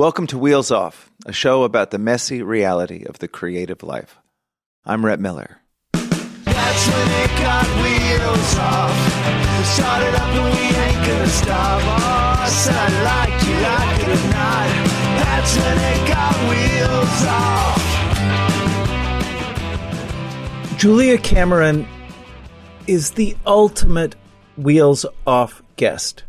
Welcome to Wheels Off, a show about the messy reality of the creative life. I'm Rhett Miller. That's when it got wheels off. We started up and we ain't gonna stop. Oh, said I like you, like it or not. That's when it got wheels off. Julia Cameron is the ultimate wheels off guest.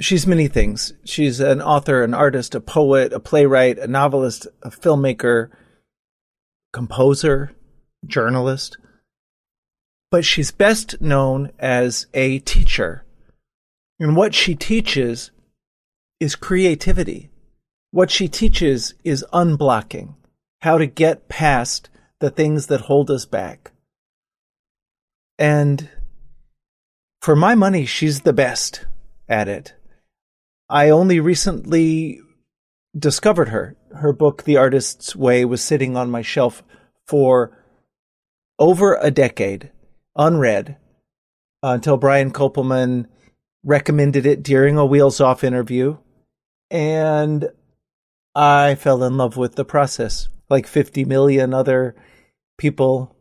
She's many things. She's an author, an artist, a poet, a playwright, a novelist, a filmmaker, composer, journalist. But she's best known as a teacher. And what she teaches is creativity. What she teaches is unblocking, how to get past the things that hold us back. And for my money, she's the best at it. I only recently discovered her. Her book, The Artist's Way, was sitting on my shelf for over a decade, unread, until Brian Koppelman recommended it during a Wheels Off interview. And I fell in love with the process, like 50 million other people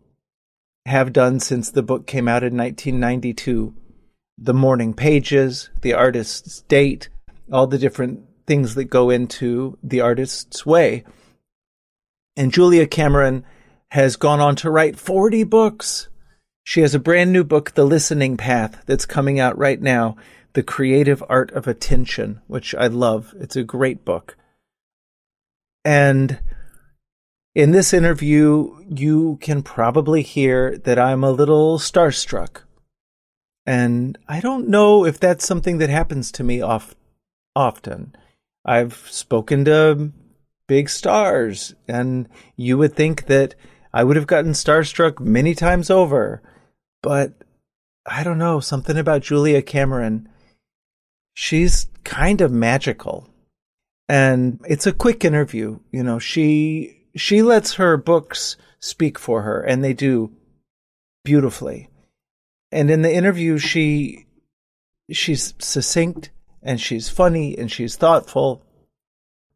have done since the book came out in 1992. The morning pages, the artist's date, all the different things that go into the artist's way. And Julia Cameron has gone on to write 40 books. She has a brand new book, The Listening Path, that's coming out right now, The Creative Art of Attention, which I love. It's a great book. And in this interview, you can probably hear that I'm a little starstruck. And I don't know if that's something that happens to me off, often. I've spoken to big stars, and you would think that I would have gotten starstruck many times over. But I don't know, something about Julia Cameron. She's kind of magical. And it's a quick interview. You know, she she lets her books speak for her, and they do beautifully. And in the interview, she she's succinct and she's funny and she's thoughtful.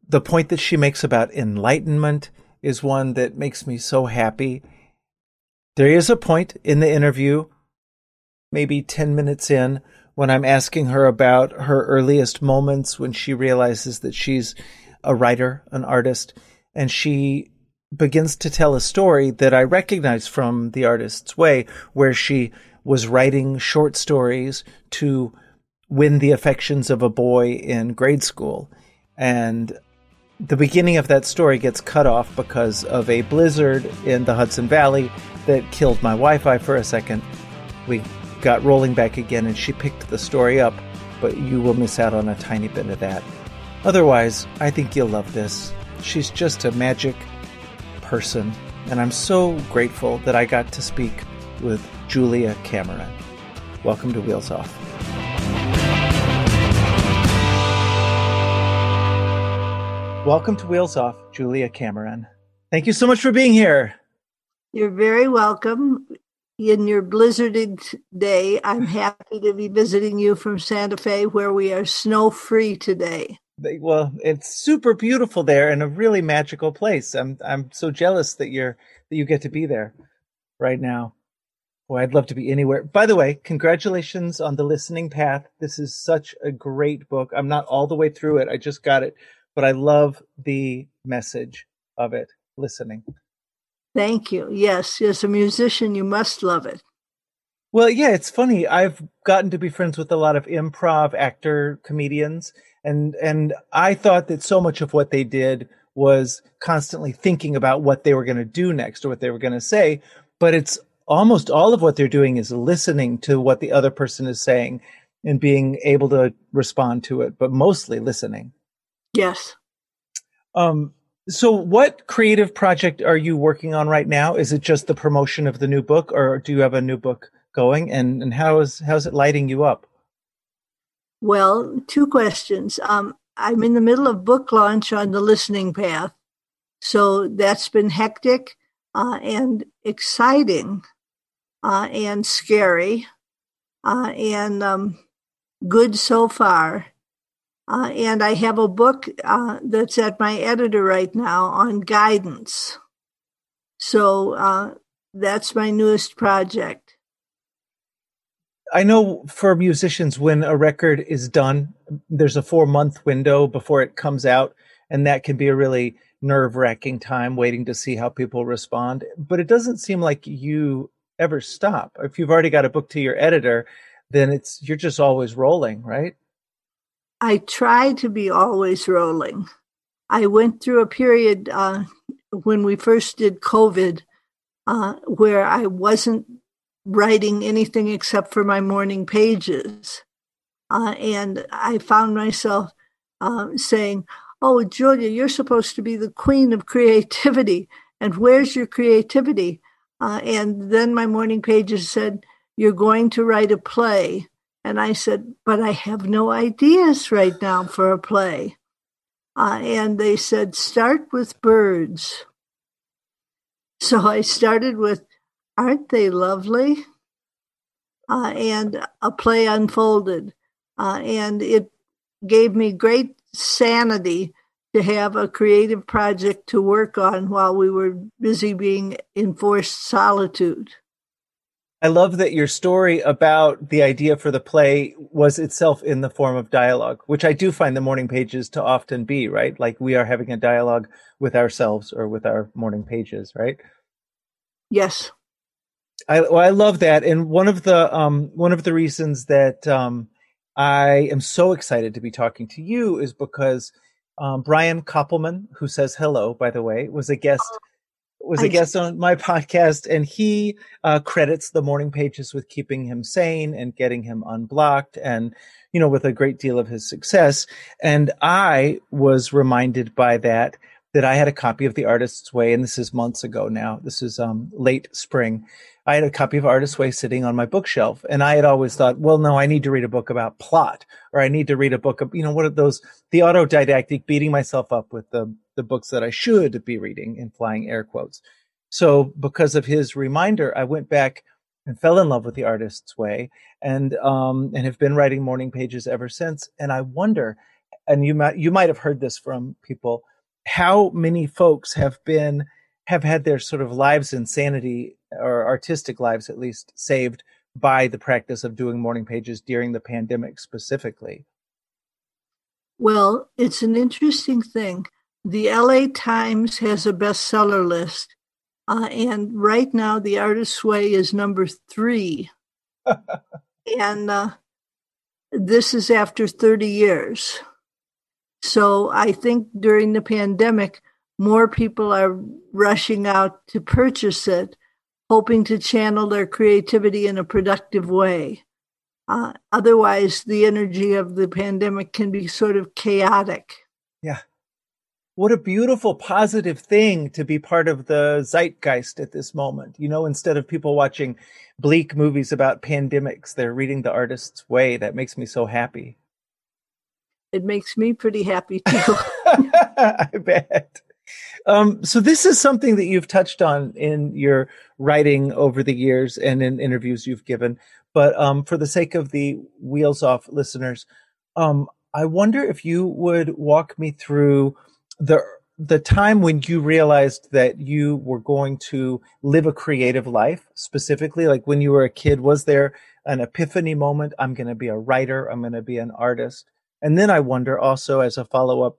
The point that she makes about enlightenment is one that makes me so happy. There is a point in the interview, maybe 10 minutes in, when I'm asking her about her earliest moments when she realizes that she's a writer, an artist, and she begins to tell a story that I recognize from The Artist's Way, where she was writing short stories to win the affections of a boy in grade school. And the beginning of that story gets cut off because of a blizzard in the Hudson Valley that killed my Wi Fi for a second. We got rolling back again, and she picked the story up, but you will miss out on a tiny bit of that. Otherwise, I think you'll love this. She's just a magic person, and I'm so grateful that I got to speak with Julia Cameron. Welcome to Wheels Off. Welcome to Wheels Off, Julia Cameron. Thank you so much for being here. You're very welcome. In your blizzarded day, I'm happy to be visiting you from Santa Fe, where we are snow free today. Well, it's super beautiful there and a really magical place. I'm I'm so jealous that you're that you get to be there right now. Boy, I'd love to be anywhere. By the way, congratulations on the listening path. This is such a great book. I'm not all the way through it. I just got it but I love the message of it, listening. Thank you. Yes, as a musician, you must love it. Well, yeah, it's funny. I've gotten to be friends with a lot of improv actor comedians, and and I thought that so much of what they did was constantly thinking about what they were going to do next or what they were going to say, but it's almost all of what they're doing is listening to what the other person is saying and being able to respond to it, but mostly listening. Yes. Um, So, what creative project are you working on right now? Is it just the promotion of the new book, or do you have a new book going? And and how is how's it lighting you up? Well, two questions. Um, I'm in the middle of book launch on the listening path, so that's been hectic uh, and exciting uh, and scary uh, and um, good so far. Uh, and I have a book uh, that's at my editor right now on guidance. So uh, that's my newest project. I know for musicians, when a record is done, there's a four month window before it comes out, and that can be a really nerve wracking time waiting to see how people respond. But it doesn't seem like you ever stop. If you've already got a book to your editor, then it's you're just always rolling, right? I try to be always rolling. I went through a period uh, when we first did COVID uh, where I wasn't writing anything except for my morning pages. Uh, and I found myself uh, saying, Oh, Julia, you're supposed to be the queen of creativity. And where's your creativity? Uh, and then my morning pages said, You're going to write a play. And I said, But I have no ideas right now for a play. Uh, and they said, Start with birds. So I started with, Aren't they lovely? Uh, and a play unfolded. Uh, and it gave me great sanity to have a creative project to work on while we were busy being in forced solitude. I love that your story about the idea for the play was itself in the form of dialogue, which I do find the morning pages to often be, right? Like we are having a dialogue with ourselves or with our morning pages, right? Yes. I well, I love that, and one of the um, one of the reasons that um, I am so excited to be talking to you is because um, Brian Koppelman, who says hello, by the way, was a guest was a guest on my podcast, and he uh, credits the morning pages with keeping him sane and getting him unblocked, and you know, with a great deal of his success. And I was reminded by that that I had a copy of The Artist's Way, and this is months ago now. This is um, late spring, I had a copy of Artist's Way sitting on my bookshelf, and I had always thought, well, no, I need to read a book about plot, or I need to read a book of, you know, what are those, the autodidactic beating myself up with the, the books that I should be reading in flying air quotes. So because of his reminder, I went back and fell in love with the Artist's Way and, um, and have been writing morning pages ever since. And I wonder, and you might, you might have heard this from people, how many folks have been, have had their sort of lives in sanity or artistic lives at least saved by the practice of doing morning pages during the pandemic specifically? Well, it's an interesting thing. The LA Times has a bestseller list, uh, and right now the Artist's Way is number three. and uh, this is after 30 years. So I think during the pandemic, more people are rushing out to purchase it hoping to channel their creativity in a productive way. Uh, otherwise, the energy of the pandemic can be sort of chaotic. Yeah. What a beautiful, positive thing to be part of the zeitgeist at this moment. You know, instead of people watching bleak movies about pandemics, they're reading The Artist's Way. That makes me so happy. It makes me pretty happy too. I bet. Um, so this is something that you've touched on in your writing over the years and in interviews you've given. But um, for the sake of the wheels off listeners, um, I wonder if you would walk me through the the time when you realized that you were going to live a creative life specifically like when you were a kid was there an epiphany moment i'm going to be a writer i'm going to be an artist and then i wonder also as a follow up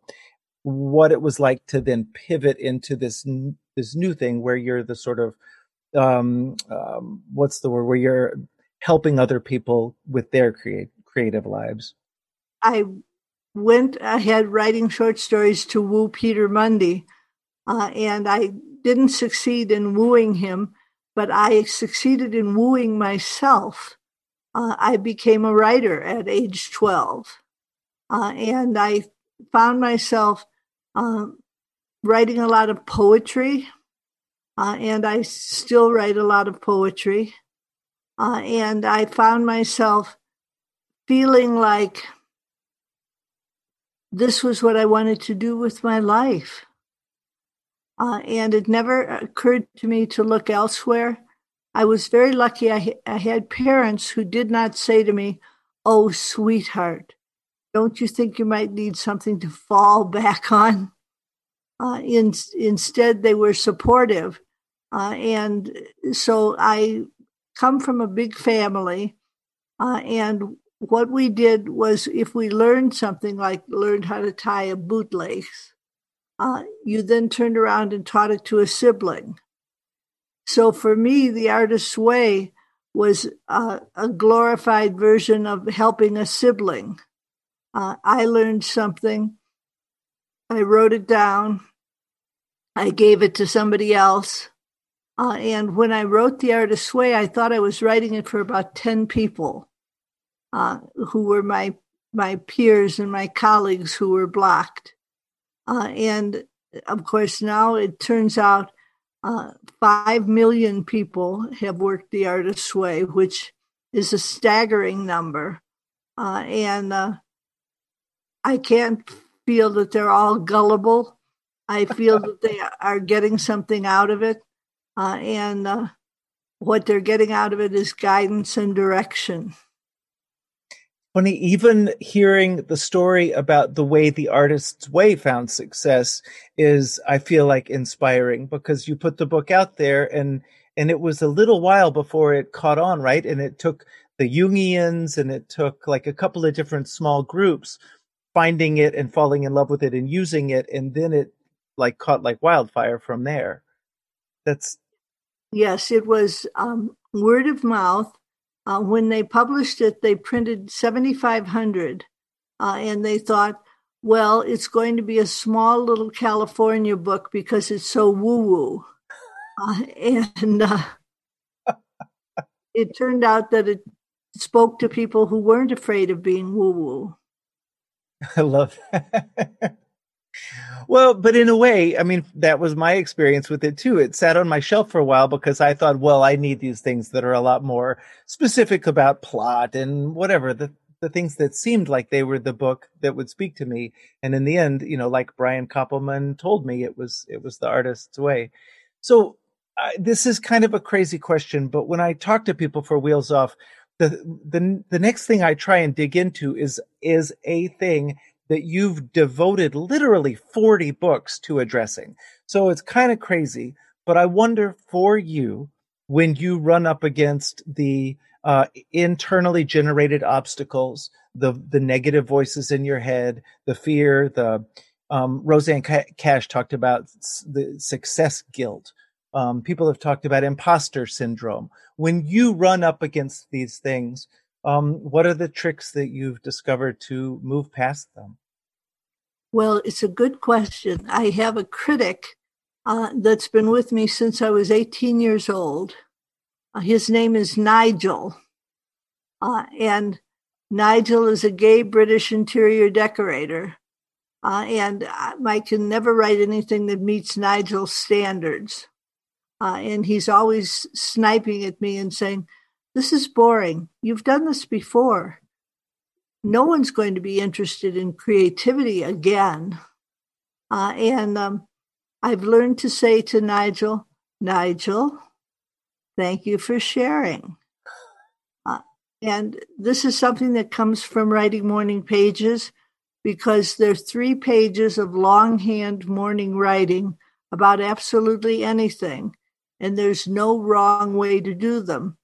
what it was like to then pivot into this this new thing where you're the sort of um, um, what's the word where you're helping other people with their create creative lives. I went ahead writing short stories to woo Peter Mundy, uh, and I didn't succeed in wooing him, but I succeeded in wooing myself. Uh, I became a writer at age 12. Uh, and I found myself um, writing a lot of poetry, uh, and I still write a lot of poetry. Uh, and I found myself feeling like this was what I wanted to do with my life. Uh, and it never occurred to me to look elsewhere. I was very lucky. I, I had parents who did not say to me, Oh, sweetheart, don't you think you might need something to fall back on? Uh, in, instead, they were supportive. Uh, and so I come from a big family. Uh, and what we did was if we learned something like learned how to tie a bootlace, uh, you then turned around and taught it to a sibling. So for me, the artist's way was uh, a glorified version of helping a sibling. Uh, I learned something. I wrote it down. I gave it to somebody else. Uh, and when I wrote The Artist's Way, I thought I was writing it for about 10 people uh, who were my, my peers and my colleagues who were blocked. Uh, and of course, now it turns out uh, 5 million people have worked The Artist's Way, which is a staggering number. Uh, and uh, I can't feel that they're all gullible. I feel that they are getting something out of it. Uh, and uh, what they're getting out of it is guidance and direction. Funny, even hearing the story about the way the artist's way found success is, I feel like, inspiring because you put the book out there and and it was a little while before it caught on, right? And it took the Jungians and it took like a couple of different small groups finding it and falling in love with it and using it and then it like caught like wildfire from there. That's yes it was um, word of mouth. Uh, when they published it they printed 7500 uh, and they thought well it's going to be a small little california book because it's so woo woo uh, and uh, it turned out that it spoke to people who weren't afraid of being woo woo I love that. well, but in a way, I mean, that was my experience with it too. It sat on my shelf for a while because I thought, well, I need these things that are a lot more specific about plot and whatever the the things that seemed like they were the book that would speak to me. And in the end, you know, like Brian Koppelman told me, it was it was the artist's way. So uh, this is kind of a crazy question, but when I talk to people for Wheels Off, the the the next thing I try and dig into is is a thing that you've devoted literally 40 books to addressing. So it's kind of crazy, but I wonder for you when you run up against the uh, internally generated obstacles, the the negative voices in your head, the fear, the um, Rosanne Cash talked about the success guilt. Um, people have talked about imposter syndrome. When you run up against these things, um, what are the tricks that you've discovered to move past them? Well, it's a good question. I have a critic uh, that's been with me since I was 18 years old. Uh, his name is Nigel. Uh, and Nigel is a gay British interior decorator. Uh, and I can never write anything that meets Nigel's standards. Uh, and he's always sniping at me and saying, This is boring. You've done this before. No one's going to be interested in creativity again. Uh, and um, I've learned to say to Nigel, Nigel, thank you for sharing. Uh, and this is something that comes from writing morning pages because there's three pages of longhand morning writing about absolutely anything and there's no wrong way to do them.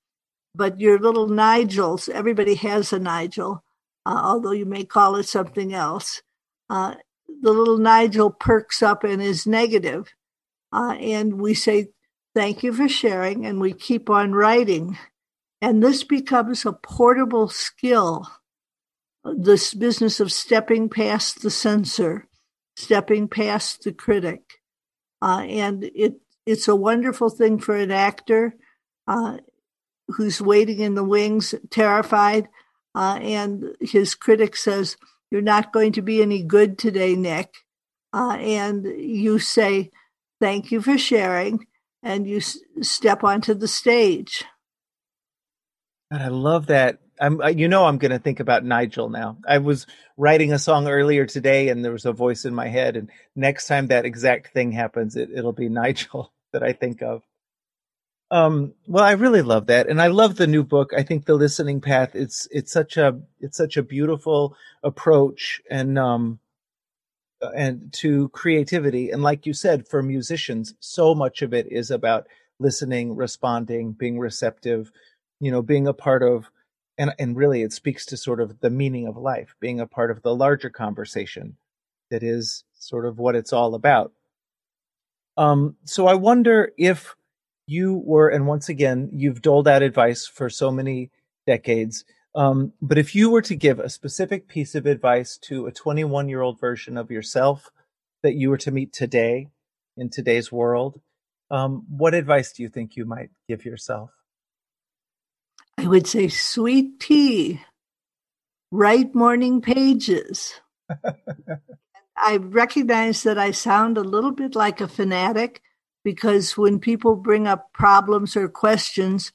But your little Nigels, everybody has a Nigel, uh, although you may call it something else. Uh, the little Nigel perks up and is negative. Uh, and we say, Thank you for sharing, and we keep on writing. And this becomes a portable skill this business of stepping past the censor, stepping past the critic. Uh, and it it's a wonderful thing for an actor uh, who's waiting in the wings, terrified, uh, and his critic says, "You're not going to be any good today, Nick." uh, and you say, Thank you for sharing, and you s- step onto the stage. And I love that. I'm, you know, I'm going to think about Nigel now. I was writing a song earlier today, and there was a voice in my head. And next time that exact thing happens, it, it'll be Nigel that I think of. Um, well, I really love that, and I love the new book. I think the listening path. It's it's such a it's such a beautiful approach, and um, and to creativity. And like you said, for musicians, so much of it is about listening, responding, being receptive. You know, being a part of, and and really, it speaks to sort of the meaning of life, being a part of the larger conversation that is sort of what it's all about. Um, so I wonder if you were, and once again, you've doled out advice for so many decades. Um, but if you were to give a specific piece of advice to a 21 year old version of yourself that you were to meet today in today's world, um, what advice do you think you might give yourself? I would say, sweet pea, write morning pages. I recognize that I sound a little bit like a fanatic because when people bring up problems or questions,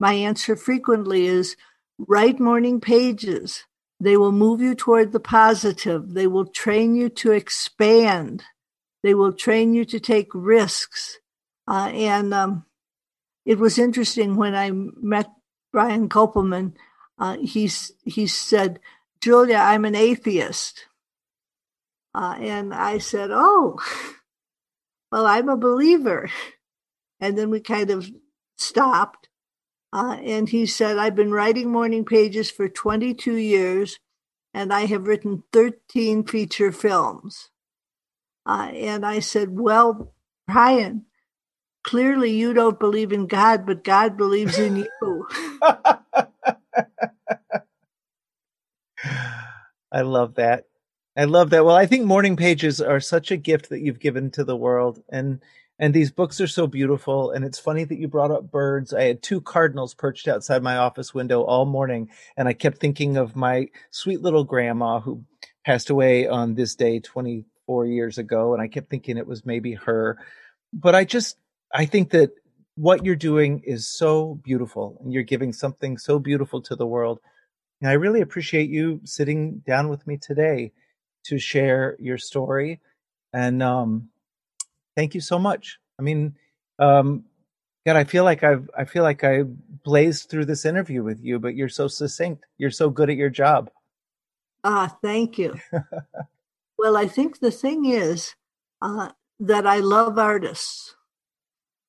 my answer frequently is write morning pages. They will move you toward the positive. They will train you to expand. They will train you to take risks. Uh, and um, it was interesting when I met Brian Koppelman. Uh, he he said, "Julia, I'm an atheist," uh, and I said, "Oh." well, I'm a believer. And then we kind of stopped. Uh, and he said, I've been writing morning pages for 22 years, and I have written 13 feature films. Uh, and I said, Well, Brian, clearly you don't believe in God, but God believes in you. I love that. I love that. Well, I think morning pages are such a gift that you've given to the world, and and these books are so beautiful. And it's funny that you brought up birds. I had two cardinals perched outside my office window all morning, and I kept thinking of my sweet little grandma who passed away on this day 24 years ago, and I kept thinking it was maybe her. But I just I think that what you're doing is so beautiful, and you're giving something so beautiful to the world. And I really appreciate you sitting down with me today to share your story. And um, thank you so much. I mean, um, God, I feel like I've I feel like I blazed through this interview with you, but you're so succinct. You're so good at your job. Ah, thank you. well, I think the thing is uh, that I love artists.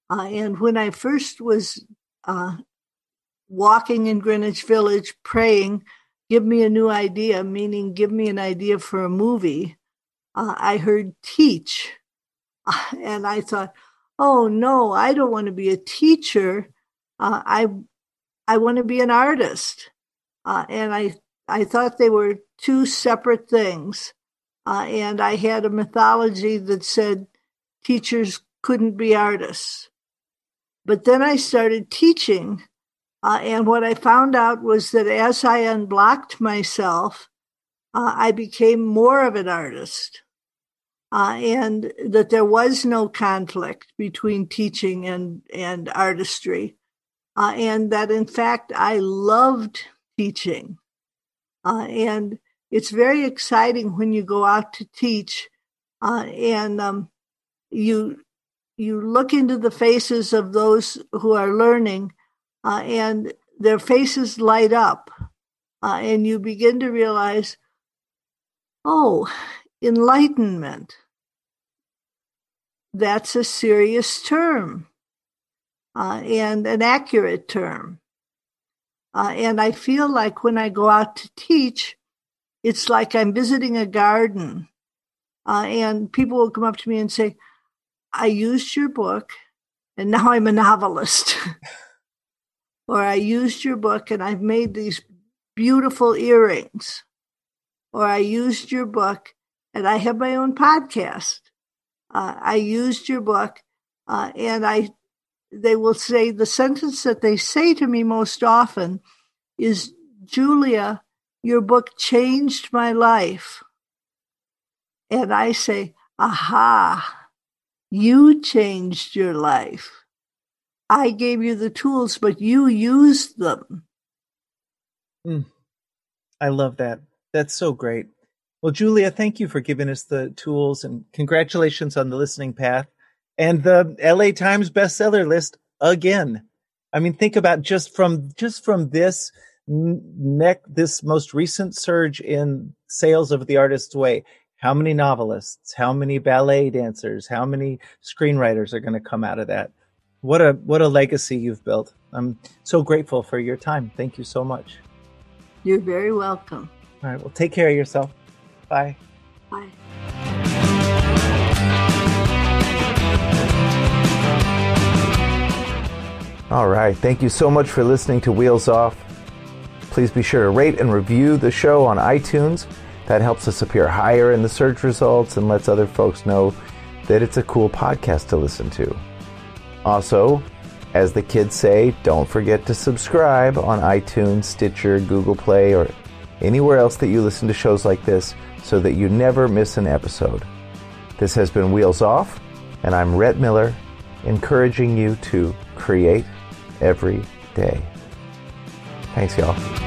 Uh, and when I first was uh, walking in Greenwich Village praying give me a new idea, meaning give me an idea for a movie, uh, I heard teach. And I thought, oh no, I don't want to be a teacher. Uh, I, I want to be an artist. Uh, and I, I thought they were two separate things. Uh, and I had a mythology that said teachers couldn't be artists. But then I started teaching uh, and what I found out was that as I unblocked myself, uh, I became more of an artist. Uh, and that there was no conflict between teaching and, and artistry. Uh, and that in fact, I loved teaching. Uh, and it's very exciting when you go out to teach uh, and um, you, you look into the faces of those who are learning uh, and their faces light up, uh, and you begin to realize, oh, enlightenment. That's a serious term uh, and an accurate term. Uh, and I feel like when I go out to teach, it's like I'm visiting a garden. Uh, and people will come up to me and say, I used your book and now I'm a novelist. or I used your book and I've made these beautiful earrings, or I used your book and I have my own podcast. Uh, I used your book, uh, and I. They will say the sentence that they say to me most often is, "Julia, your book changed my life." And I say, aha, you changed your life. I gave you the tools, but you used them. Mm. I love that. That's so great. Well, Julia, thank you for giving us the tools and congratulations on the listening path and the LA Times bestseller list again. I mean, think about just from just from this neck this most recent surge in sales of the artist's way. How many novelists, how many ballet dancers, how many screenwriters are going to come out of that? What a what a legacy you've built. I'm so grateful for your time. Thank you so much. You're very welcome. All right. Well, take care of yourself. Bye. Bye. All right. Thank you so much for listening to Wheels Off. Please be sure to rate and review the show on iTunes. That helps us appear higher in the search results and lets other folks know that it's a cool podcast to listen to. Also, as the kids say, don't forget to subscribe on iTunes, Stitcher, Google Play, or anywhere else that you listen to shows like this so that you never miss an episode. This has been Wheels Off, and I'm Rhett Miller, encouraging you to create every day. Thanks, y'all.